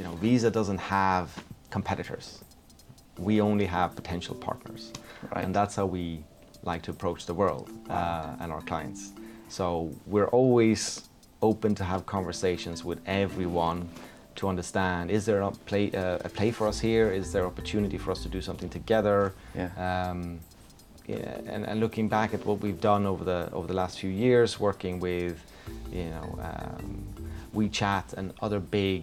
you know, Visa doesn't have competitors. We only have potential partners, Right. and that's how we like to approach the world uh, and our clients. So we're always open to have conversations with everyone to understand: is there a play uh, a play for us here? Is there opportunity for us to do something together? Yeah. Um, yeah, and, and looking back at what we've done over the over the last few years, working with, you know, um, WeChat and other big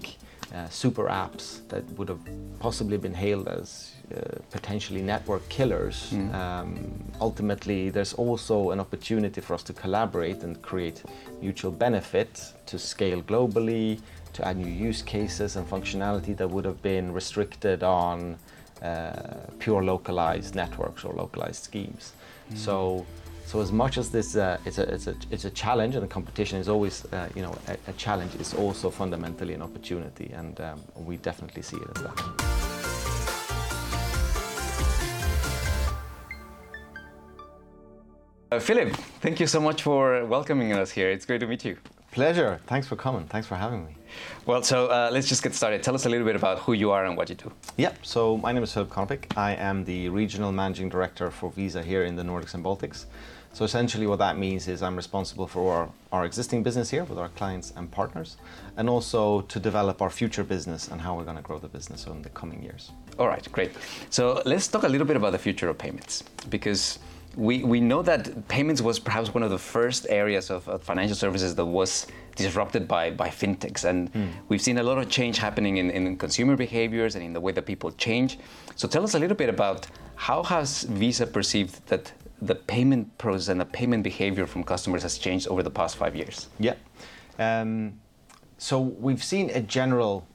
uh, super apps that would have possibly been hailed as uh, potentially network killers. Um, ultimately, there's also an opportunity for us to collaborate and create mutual benefit to scale globally, to add new use cases and functionality that would have been restricted on uh, pure localized networks or localized schemes. So, so as much as this uh, it's a it's a it's a challenge and the competition is always uh, you know a, a challenge, it's also fundamentally an opportunity, and um, we definitely see it as that. Uh, Philip, thank you so much for welcoming us here. It's great to meet you. Pleasure. Thanks for coming. Thanks for having me. Well, so uh, let's just get started. Tell us a little bit about who you are and what you do. Yep. So my name is Philip Konopik. I am the regional managing director for Visa here in the Nordics and Baltics. So essentially, what that means is I'm responsible for our, our existing business here with our clients and partners, and also to develop our future business and how we're going to grow the business in the coming years. All right, great. So let's talk a little bit about the future of payments because we, we know that payments was perhaps one of the first areas of, of financial services that was disrupted by, by fintechs. And we've seen a lot of change happening in, in consumer behaviors and in the way that people change. So tell us a little bit about how has Visa perceived that the payment process and the payment behavior from customers has changed over the past five years? Yeah. Um, so we've seen a general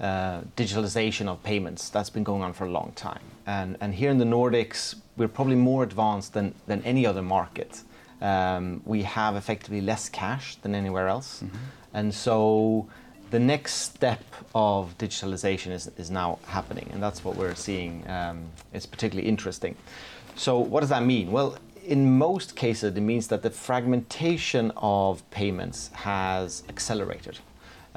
uh, digitalization of payments that's been going on for a long time. And, and here in the Nordics, we're probably more advanced than, than any other market. Um, we have effectively less cash than anywhere else. And so the next step of digitalization is, is now happening, and that's what we're seeing. Um, it's particularly interesting. So, what does that mean? Well, in most cases, it means that the fragmentation of payments has accelerated.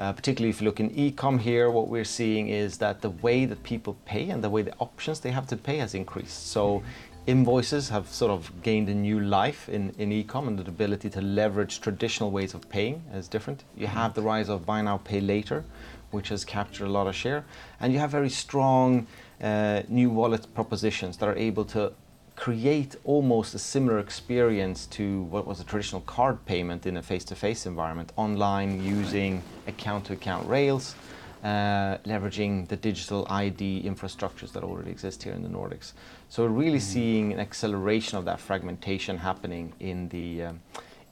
Uh, particularly if you look in e-com here, what we're seeing is that the way that people pay and the way the options they have to pay has increased. So invoices have sort of gained a new life in, in e-com and the ability to leverage traditional ways of paying is different. You have the rise of buy now, pay later, which has captured a lot of share. And you have very strong uh, new wallet propositions that are able to create almost a similar experience to what was a traditional card payment in a face-to-face environment, online using account-to-account rails, uh, leveraging the digital ID infrastructures that already exist here in the Nordics. So we're really seeing an acceleration of that fragmentation happening in the um,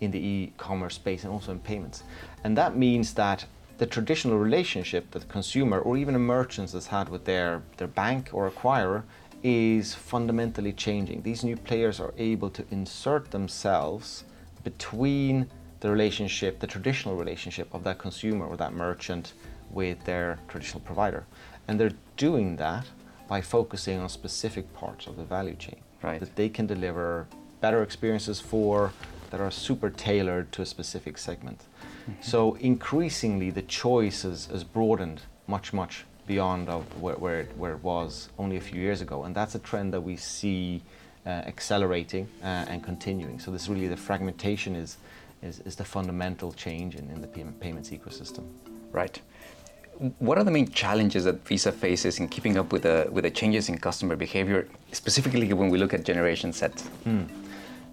in the e-commerce space and also in payments, and that means that the traditional relationship that the consumer or even a merchant has had with their, their bank or acquirer is fundamentally changing. These new players are able to insert themselves between the relationship, the traditional relationship of that consumer or that merchant with their traditional provider. And they're doing that by focusing on specific parts of the value chain Right. that they can deliver better experiences for that are super tailored to a specific segment. Mm-hmm. So increasingly, the choice has, has broadened much, much beyond of where, where, it, where it was only a few years ago, and that's a trend that we see uh, accelerating uh, and continuing. So this really the fragmentation is is, is the fundamental change in, in the payment, payments ecosystem. Right. What are the main challenges that Visa faces in keeping up with the with the changes in customer behavior, specifically when we look at Generation Z?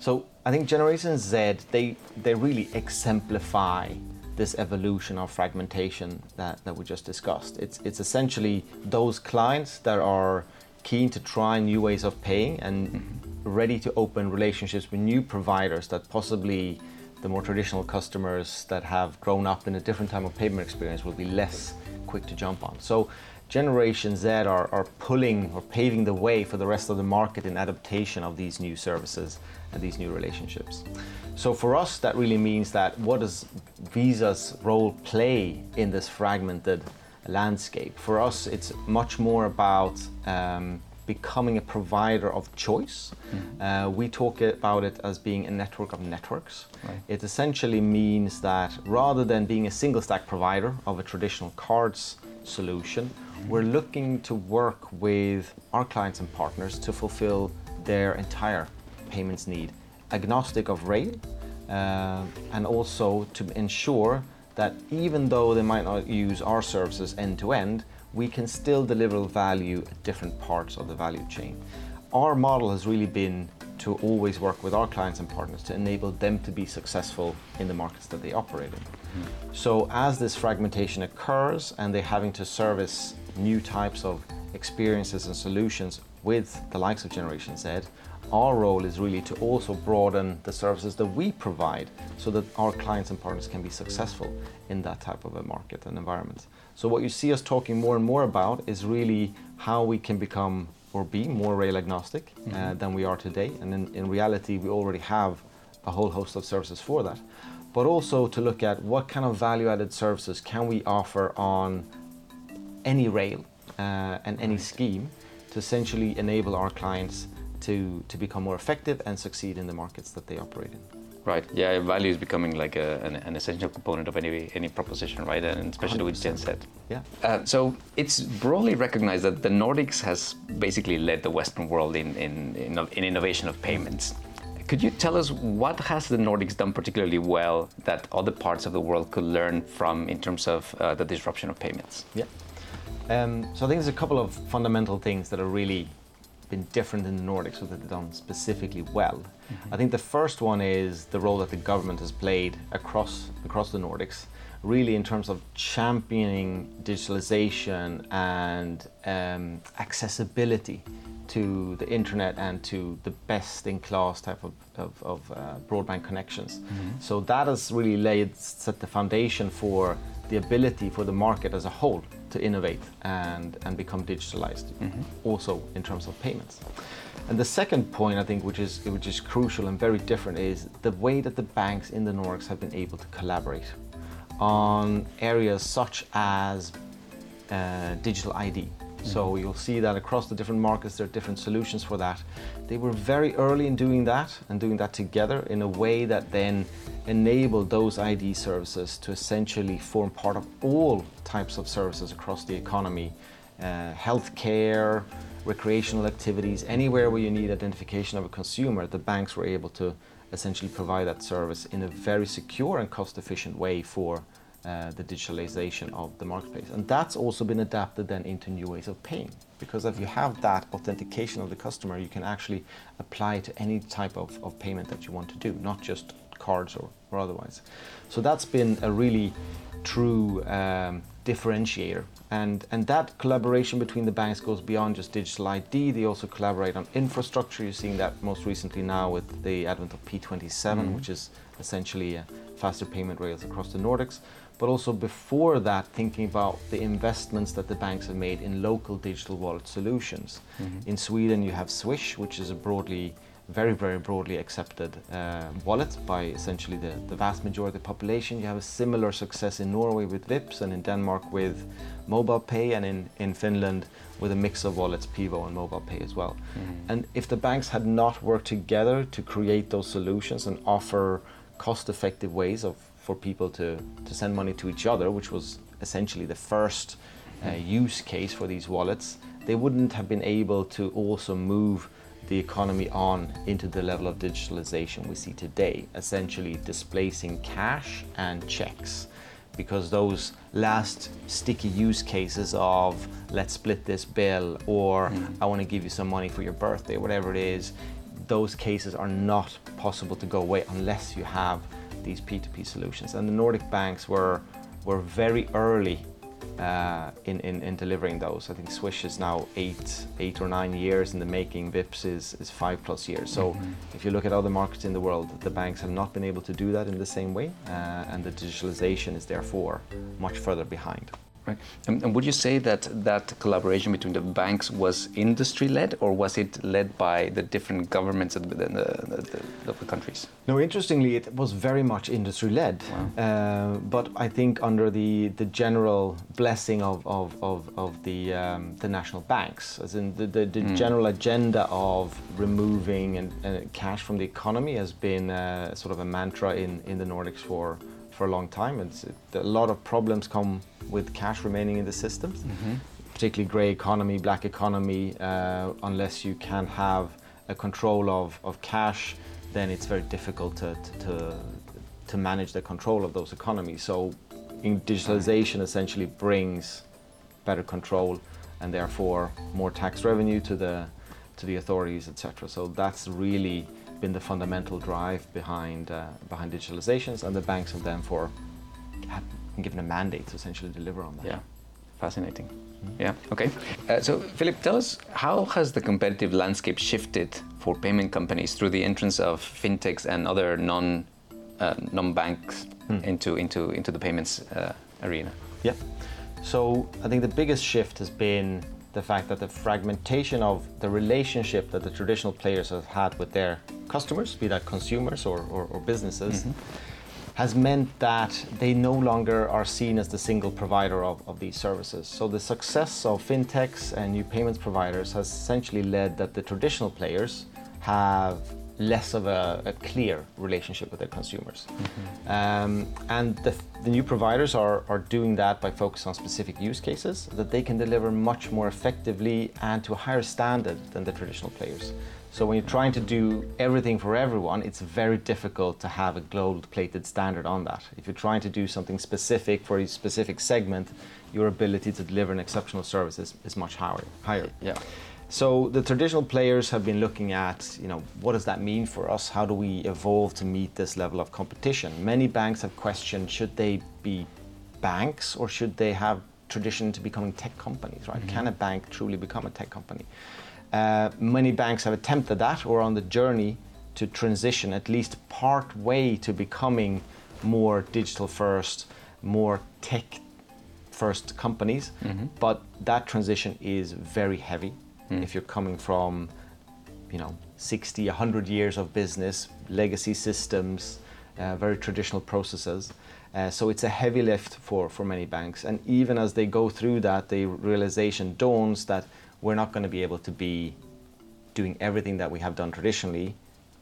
So I think Generation Z they they really exemplify this evolution of fragmentation that, that we just discussed. It's it's essentially those clients that are keen to try new ways of paying and mm-hmm. ready to open relationships with new providers that possibly the more traditional customers that have grown up in a different time of payment experience will be less quick to jump on. So Generation Z are, are pulling or paving the way for the rest of the market in adaptation of these new services and these new relationships. So for us, that really means that what does Visa's role play in this fragmented landscape? For us, it's much more about um, becoming a provider of choice. Uh, we talk about it as being a network of networks. Right. It essentially means that rather than being a single stack provider of a traditional cards solution. We're looking to work with our clients and partners to fulfill their entire payments need, agnostic of rail, uh, and also to ensure that even though they might not use our services end to end, we can still deliver value at different parts of the value chain. Our model has really been to always work with our clients and partners to enable them to be successful in the markets that they operate in. Mm. So as this fragmentation occurs and they're having to service new types of experiences and solutions with the likes of Generation Z, our role is really to also broaden the services that we provide so that our clients and partners can be successful in that type of a market and environment. So what you see us talking more and more about is really how we can become or be more rail agnostic uh, mm-hmm. than we are today. And in, in reality, we already have a whole host of services for that. But also to look at what kind of value added services can we offer on any rail uh, and any scheme to essentially enable our clients to, to become more effective and succeed in the markets that they operate in. Right. Yeah, value is becoming like a, an, an, essential component of any any proposition, right? And especially 100%. with. Yeah. Uh, so it's broadly recognized that the Nordics has basically led the Western world in, in, in, in innovation of payments. Could you tell us what has the Nordics done particularly well that other parts of the world could learn from in terms of uh, the disruption of payments? Yeah. Um, so I think there's a couple of fundamental things that are really been different in the Nordics, or that they've done specifically well. Mm-hmm. I think the first one is the role that the government has played across across the Nordics, really in terms of championing digitalization and um, accessibility to the internet and to the best in class type of, of, of uh, broadband connections. Mm-hmm. So that has really laid set the foundation for the ability for the market as a whole to innovate and, and become digitalized, mm-hmm. also in terms of payments. And the second point, I think, which is which is crucial and very different, is the way that the banks in the Nordics have been able to collaborate on areas such as uh, digital ID. So mm-hmm. you'll see that across the different markets, there are different solutions for that. They were very early in doing that and doing that together in a way that then enabled those ID services to essentially form part of all types of services across the economy uh, healthcare, recreational activities, anywhere where you need identification of a consumer, the banks were able to essentially provide that service in a very secure and cost efficient way for uh, the digitalization of the marketplace. And that's also been adapted then into new ways of paying. Because if you have that authentication of the customer, you can actually apply to any type of, of payment that you want to do, not just cards or, or otherwise. So that's been a really true um, differentiator. And, and that collaboration between the banks goes beyond just digital ID. They also collaborate on infrastructure. You're seeing that most recently now with the advent of P27, mm-hmm. which is essentially faster payment rails across the Nordics but also before that, thinking about the investments that the banks have made in local digital wallet solutions. Mm-hmm. In Sweden, you have Swish, which is a broadly, very, very broadly accepted uh, wallet by essentially the, the vast majority of the population. You have a similar success in Norway with Vipps and in Denmark with mobile pay and in, in Finland with a mix of wallets, Pivo and mobile pay as well. Mm-hmm. And if the banks had not worked together to create those solutions and offer cost effective ways of for people to, to send money to each other, which was essentially the first uh, use case for these wallets, they wouldn't have been able to also move the economy on into the level of digitalization we see today, essentially displacing cash and checks. Because those last sticky use cases of let's split this bill or mm. I want to give you some money for your birthday, whatever it is, those cases are not possible to go away unless you have these P2P solutions. And the Nordic banks were, were very early uh, in, in, in, delivering those. I think Swish is now eight, eight or nine years in the making. Vipps is, is five plus years. So mm-hmm. if you look at other markets in the world, the banks have not been able to do that in the same way, uh, and the digitalization is therefore much further behind. Right. And, and, would you say that that collaboration between the banks was industry-led, or was it led by the different governments of the, the, the, the countries? No, interestingly, it was very much industry-led. Wow. Uh, but I think under the, the general blessing of, of, of, of the, um, the national banks, as in the, the, the mm. general agenda of removing and, uh, cash from the economy has been uh, sort of a mantra in, in the Nordics for, for a long time. It's, a lot of problems come with cash remaining in the systems, particularly grey economy, black economy. Uh, unless you can have a control of, of cash, then it's very difficult to, to, to manage the control of those economies. So, in digitalization essentially brings better control and therefore more tax revenue to the to the authorities, etc. So that's really been the fundamental drive behind uh, behind digitalizations, and the banks have therefore have been given a mandate to essentially deliver on that. Yeah, fascinating. Yeah. Okay. Uh, so, Philip, tell us how has the competitive landscape shifted for payment companies through the entrance of fintechs and other non uh, non banks into into into the payments uh, arena? Yeah. So I think the biggest shift has been the fact that the fragmentation of the relationship that the traditional players have had with their customers, be that consumers or, or, or businesses, has meant that they no longer are seen as the single provider of, of these services. So the success of fintechs and new payments providers has essentially led that the traditional players have less of a, a clear relationship with their consumers. Um, and the, the new providers are, are doing that by focusing on specific use cases that they can deliver much more effectively and to a higher standard than the traditional players. So when you're trying to do everything for everyone, it's very difficult to have a gold-plated standard on that. If you're trying to do something specific for a specific segment, your ability to deliver an exceptional service is, is much higher. higher. Yeah. So the traditional players have been looking at, you know, what does that mean for us? How do we evolve to meet this level of competition? Many banks have questioned should they be banks or should they have tradition to becoming tech companies, right? Mm-hmm. Can a bank truly become a tech company? Uh, many banks have attempted that or are on the journey to transition at least part way to becoming more digital first, more tech first companies, but that transition is very heavy. If you're coming from, you know, 60, 100 years of business, legacy systems, uh, very traditional processes. Uh, so it's a heavy lift for, for many banks. And even as they go through that, the realization dawns that we're not going to be able to be doing everything that we have done traditionally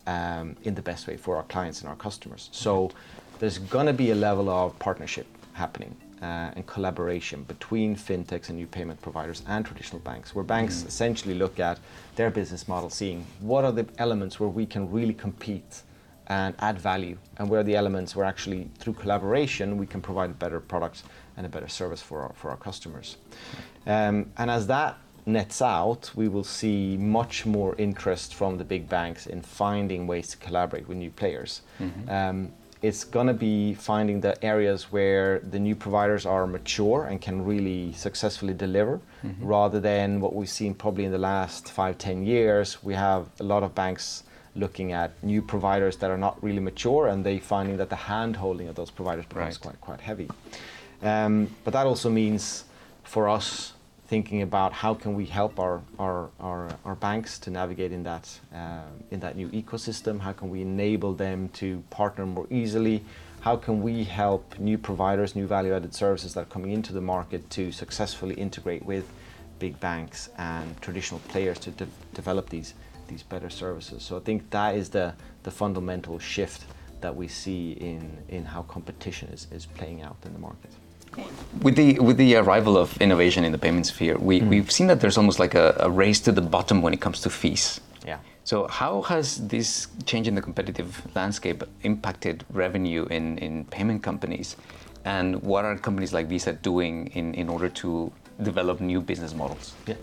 um, in the best way for our clients and our customers. So there's going to be a level of partnership happening uh, and collaboration between fintechs and new payment providers and traditional banks, where banks essentially look at their business model, seeing what are the elements where we can really compete and add value, and where are the elements where actually through collaboration we can provide a better product and a better service for our, for our customers. Um, and as that nets out, we will see much more interest from the big banks in finding ways to collaborate with new players. Um, it's going to be finding the areas where the new providers are mature and can really successfully deliver, rather than what we've seen probably in the last five, ten years. We have a lot of banks looking at new providers that are not really mature, and they finding that the hand holding of those providers becomes Right. quite quite heavy. Um, but that also means for us thinking about how can we help our, our, our, our banks to navigate in that, um, in that new ecosystem? How can we enable them to partner more easily? How can we help new providers, new value-added services that are coming into the market to successfully integrate with big banks and traditional players to de- develop these, these better services? So I think that is the, the fundamental shift that we see in, in how competition is, is playing out in the market. With the with the arrival of innovation in the payment sphere, we, we've seen that there's almost like a, a race to the bottom when it comes to fees. Yeah. So how has this change in the competitive landscape impacted revenue in, in payment companies? And what are companies like Visa doing in, in order to develop new business models? Yeah.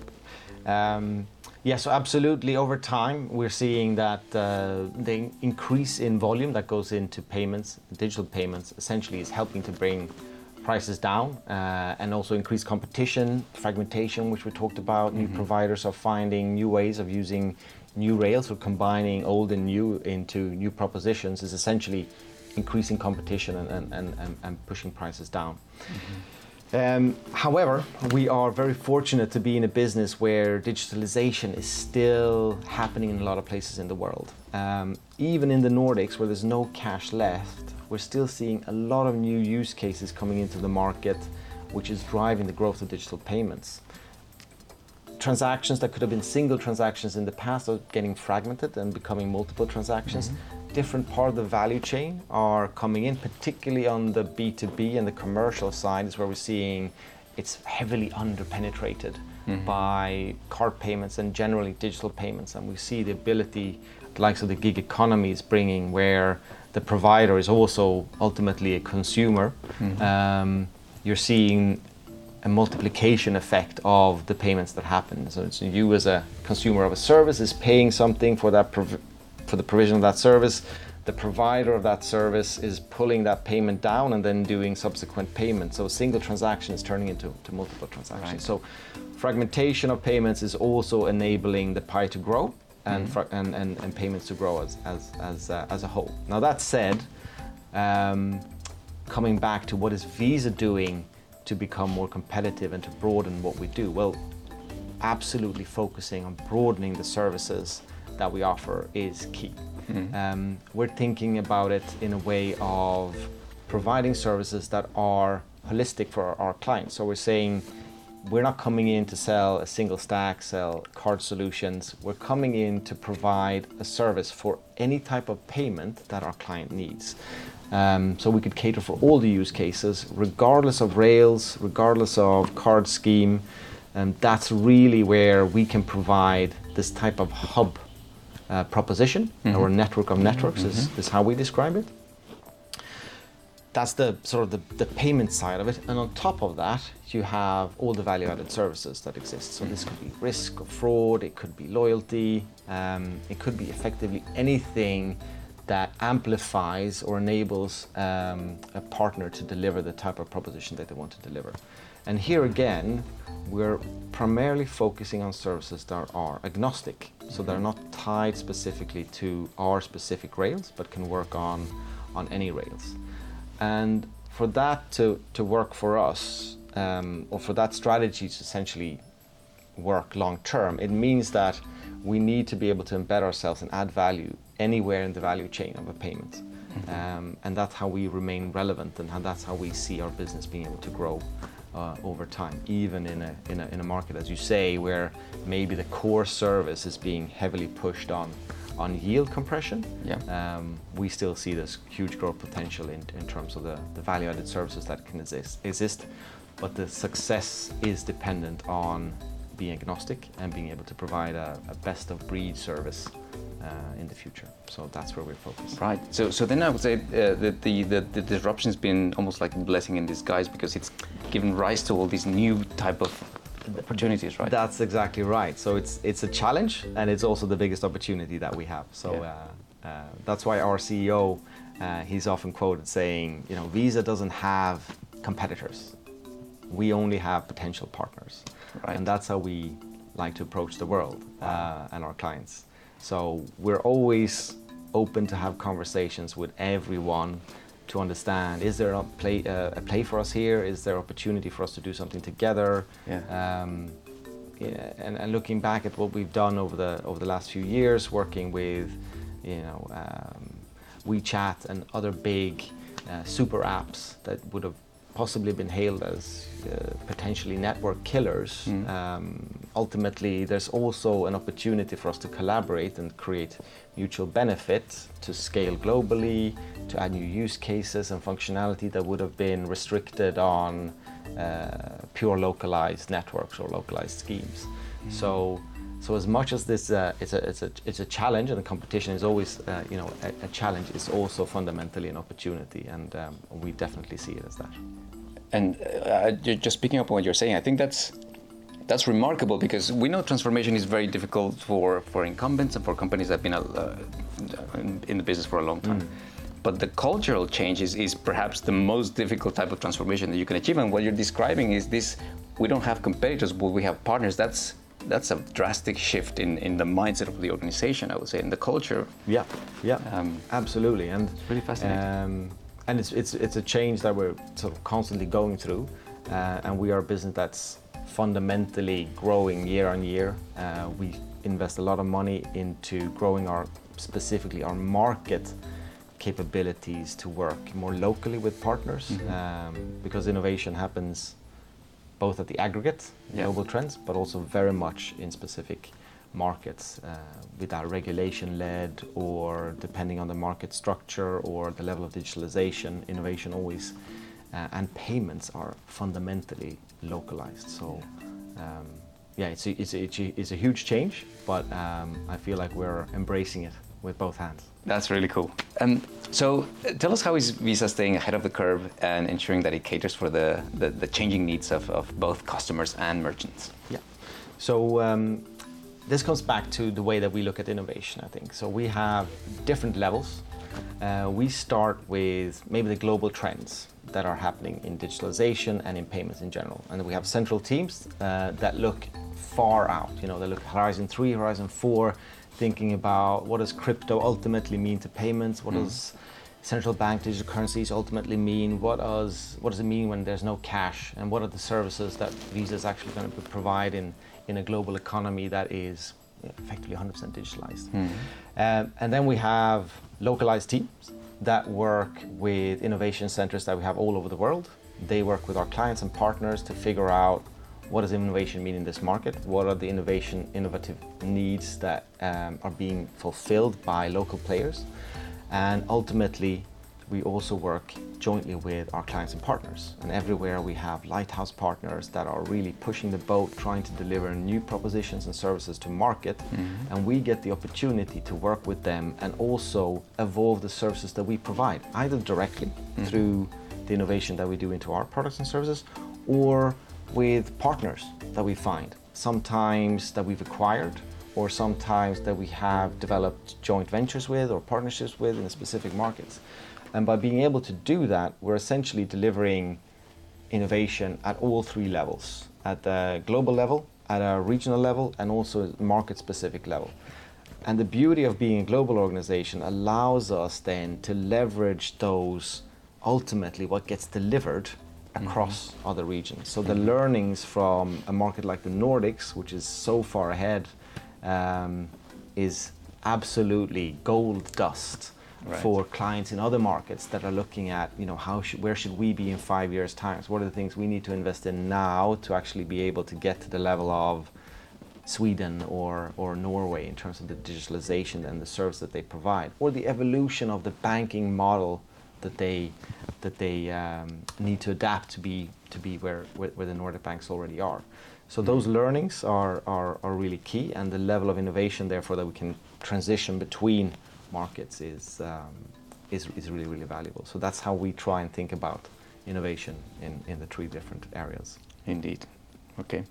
Um, yeah, so absolutely over time we're seeing that uh, the increase in volume that goes into payments, digital payments, essentially is helping to bring prices down uh, and also increased competition, fragmentation, which we talked about. New providers are finding new ways of using new rails or combining old and new into new propositions is essentially increasing competition and, and, and, and, and pushing prices down. Um, however, we are very fortunate to be in a business where digitalization is still happening in a lot of places in the world. Um, even in the Nordics, where there's no cash left, we're still seeing a lot of new use cases coming into the market, which is driving the growth of digital payments. Transactions that could have been single transactions in the past are getting fragmented and becoming multiple transactions. Different part of the value chain are coming in, particularly on the B2B and the commercial side, is where we're seeing it's heavily underpenetrated by card payments and generally digital payments. And we see the ability, the likes of the gig economy is bringing, where the provider is also ultimately a consumer. Um, you're seeing a multiplication effect of the payments that happen. So it's you as a consumer of a service is paying something for that prov- for the provision of that service. The provider of that service is pulling that payment down and then doing subsequent payments. So a single transaction is turning into to multiple transactions. Right. So fragmentation of payments is also enabling the pie to grow and, fra- and, and, and payments to grow as, as, as, uh, as a whole. Now that said, um, coming back to what is Visa doing to become more competitive and to broaden what we do? Well, absolutely focusing on broadening the services that we offer is key. Um, we're thinking about it in a way of providing services that are holistic for our, our clients. So we're saying we're not coming in to sell a single stack, sell card solutions. We're coming in to provide a service for any type of payment that our client needs. Um, so we could cater for all the use cases, regardless of rails, regardless of card scheme. And that's really where we can provide this type of hub uh, proposition or a network of networks is, is how we describe it. That's the sort of the, the payment side of it. And on top of that, you have all the value added services that exist. So this could be risk or fraud, it could be loyalty, um, it could be effectively anything that amplifies or enables um, a partner to deliver the type of proposition that they want to deliver. And here again, we're primarily focusing on services that are agnostic. So they're not tied specifically to our specific rails, but can work on, on any rails. And for that to, to work for us, um, or for that strategy to essentially work long term, it means that we need to be able to embed ourselves and add value anywhere in the value chain of a payment. Um, and that's how we remain relevant and how, that's how we see our business being able to grow uh, over time, even in a, in, a, in a market, as you say, where maybe the core service is being heavily pushed on, on yield compression. Yeah. Um, we still see this huge growth potential in, in terms of the, the value added services that can exist, exist. But the success is dependent on being agnostic and being able to provide a, a best of breed service in the future. So that's where we're focused. Right. So, so then I would say uh, that the, the, the disruption's been almost like a blessing in disguise because it's given rise to all these new type of opportunities, right? That's exactly right. So it's it's a challenge, and it's also the biggest opportunity that we have. So Yeah. uh, uh, that's why our CEO, uh, he's often quoted saying, you know, Visa doesn't have competitors. We only have potential partners, Right. and that's how we like to approach the world uh, and our clients. So we're always open to have conversations with everyone to understand is there a play, uh, a play for us here? Is there opportunity for us to do something together? Yeah. Um, yeah, and, and looking back at what we've done over the over the last few years, working with, you know, um, WeChat and other big uh, super apps that would have possibly been hailed as uh, potentially network killers. Um, ultimately, there's also an opportunity for us to collaborate and create mutual benefit to scale globally, to add new use cases and functionality that would have been restricted on uh, pure localized networks or localized schemes. So, so as much as this uh, it's a it's a it's a challenge and the competition is always uh, you know a, a challenge, it's also fundamentally an opportunity, and um, we definitely see it as that. And uh, just picking up on what you're saying, I think that's that's remarkable because we know transformation is very difficult for, for incumbents and for companies that have been uh, in, in the business for a long time. But the cultural change is, is perhaps the most difficult type of transformation that you can achieve. And what you're describing is this: we don't have competitors, but we have partners. That's that's a drastic shift in, in the mindset of the organization, I would say, in the culture. Yeah, yeah, Um, absolutely, and really fascinating. Um, and it's, it's it's a change that we're sort of constantly going through, uh, and we are a business that's fundamentally growing year on year. Uh, we invest a lot of money into growing our specifically our market capabilities to work more locally with partners, um, because innovation happens both at the aggregate Yeah. global trends, but also very much in specific markets, uh, with regulation led or depending on the market structure or the level of digitalization, innovation always, uh, and payments are fundamentally localized. So, um, yeah, it's a, it's, a, it's a huge change, but um, I feel like we're embracing it with both hands. That's really cool. Um, so tell us how is Visa staying ahead of the curve and ensuring that it caters for the, the, the changing needs of, of both customers and merchants? Yeah. So um, this comes back to the way that we look at innovation, I think. So we have different levels. Uh, we start with maybe the global trends that are happening in digitalization and in payments in general. And we have central teams uh, that look far out. You know, they look Horizon 3, Horizon 4, thinking about what does crypto ultimately mean to payments? What mm. does central bank digital currencies ultimately mean? What does what does it mean when there's no cash? And what are the services that Visa is actually going to provide in, in a global economy that is effectively 100% digitalized? Mm. Um, and then we have localized teams that work with innovation centers that we have all over the world. They work with our clients and partners to figure out what does innovation mean in this market? What are the innovation, innovative needs that um, are being fulfilled by local players? And ultimately, we also work jointly with our clients and partners. And everywhere we have lighthouse partners that are really pushing the boat, trying to deliver new propositions and services to market. Mm-hmm. And we get the opportunity to work with them and also evolve the services that we provide, either directly mm-hmm. through the innovation that we do into our products and services or with partners that we find, sometimes that we've acquired, or sometimes that we have developed joint ventures with or partnerships with in specific markets. And by being able to do that, we're essentially delivering innovation at all three levels at the global level, at a regional level, and also market specific level. And the beauty of being a global organization allows us then to leverage those ultimately what gets delivered across mm-hmm. other regions. So the learnings from a market like the Nordics, which is so far ahead, um, is absolutely gold dust right. for clients in other markets that are looking at, you know, how should, where should we be in five years' time? So what are the things we need to invest in now to actually be able to get to the level of Sweden or, or Norway in terms of the digitalization and the service that they provide, or the evolution of the banking model that they that they um, need to adapt to be to be where, where, where the Nordic banks already are. So mm-hmm. those learnings are, are, are really key, and the level of innovation, therefore, that we can transition between markets is, um, is, is really, really valuable. So that's how we try and think about innovation in, in the three different areas. Indeed. Okay.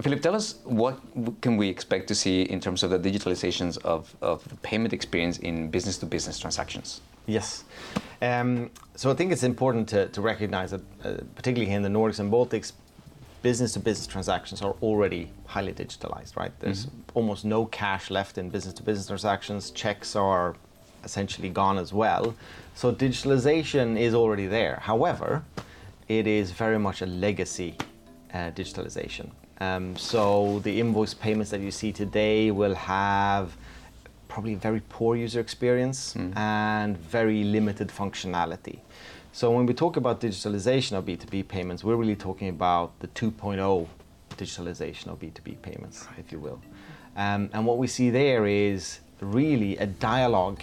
Philip, tell us what can we expect to see in terms of the digitalizations of, of the payment experience in business to business transactions? Yes. Um, so I think it's important to, to recognize that, uh, particularly in the Nordics and Baltics, business to business transactions are already highly digitalized, right? There's mm-hmm. almost no cash left in business to business transactions. Checks are essentially gone as well. So digitalization is already there. However, it is very much a legacy uh, digitalization. Um, so the invoice payments that you see today will have probably very poor user experience mm. and very limited functionality. So when we talk about digitalization of B2B payments, we're really talking about the 2.0 digitalization of B2B payments, if you will. Um, and what we see there is really a dialogue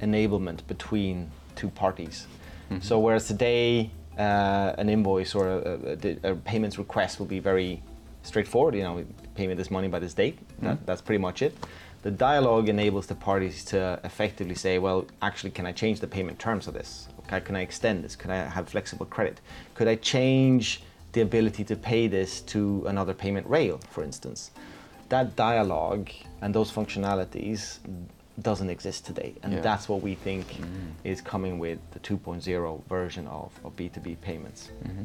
enablement between two parties. Mm-hmm. So whereas today uh, an invoice or a, a, a, payments request will be very straightforward, you know, pay me this money by this date, mm-hmm. that, that's pretty much it the dialogue enables the parties to effectively say, well, actually, can I change the payment terms of this? Okay, can I extend this? Can I have flexible credit? Could I change the ability to pay this to another payment rail, for instance? That dialogue and those functionalities doesn't exist today. And yeah. that's what we think mm-hmm. is coming with the 2.0 version of, of B2B payments. Mm-hmm.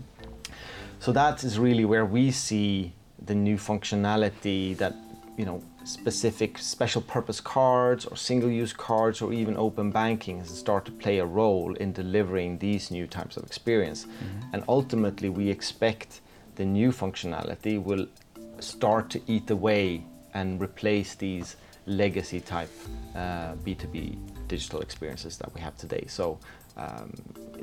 So that is really where we see the new functionality that you know specific special purpose cards or single use cards or even open banking start to play a role in delivering these new types of experience mm-hmm. and ultimately we expect the new functionality will start to eat away and replace these legacy type uh, b2b digital experiences that we have today so um,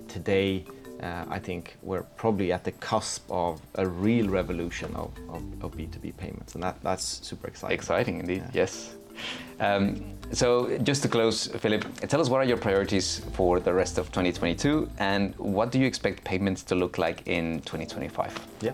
today uh, I think we're probably at the cusp of a real revolution of, of, of B2B payments, and that, that's super exciting. Exciting indeed, yeah. yes. Um, so, just to close, Philip, tell us what are your priorities for the rest of 2022 and what do you expect payments to look like in 2025? Yeah.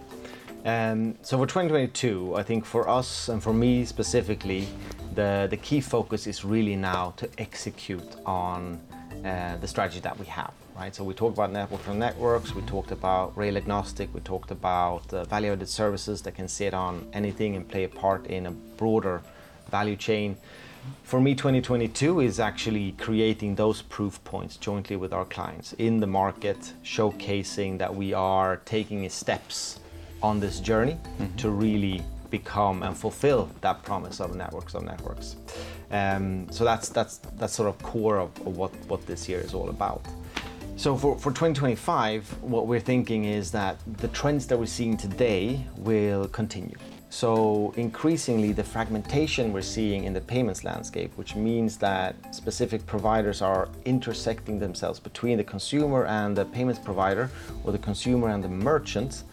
Um, so, for 2022, I think for us and for me specifically, the, the key focus is really now to execute on uh, the strategy that we have. Right? So we talked about network from networks, we talked about rail agnostic, we talked about uh, value-added services that can sit on anything and play a part in a broader value chain. For me, 2022 is actually creating those proof points jointly with our clients in the market, showcasing that we are taking steps on this journey mm-hmm. to really become and fulfill that promise of networks of networks. Um, so that's that's that's sort of core of, of, what what this year is all about. So for, for 2025, what we're thinking is that the trends that we're seeing today will continue. So increasingly, the fragmentation we're seeing in the payments landscape, which means that specific providers are intersecting themselves between the consumer and the payments provider, or the consumer and the merchant,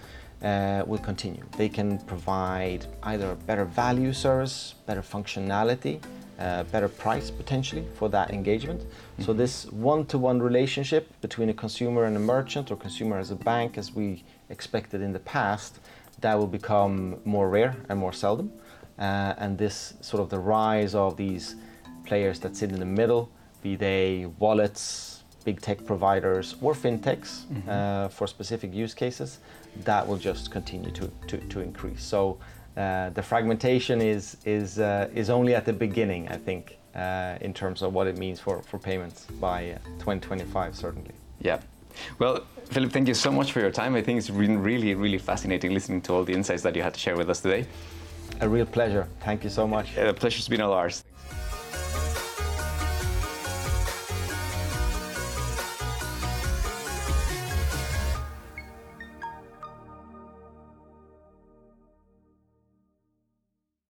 uh, will continue. They can provide either a better value service, better functionality, uh, better price potentially for that engagement. Mm-hmm. So this one-to-one relationship between a consumer and a merchant, or consumer as a bank, as we expected in the past, that will become more rare and more seldom. Uh, and this sort of the rise of these players that sit in the middle, be they wallets, big tech providers, or fintechs mm-hmm. uh, for specific use cases, that will just continue to, to, to increase. So uh, the fragmentation is, is, uh, is only at the beginning, I think, uh, in terms of what it means for, for payments by uh, 2025, certainly. Yeah. Well, Philip, thank you so much for your time. I think it's been really, really fascinating listening to all the insights that you had to share with us today. A real pleasure. Thank you so much. the pleasure's been all ours.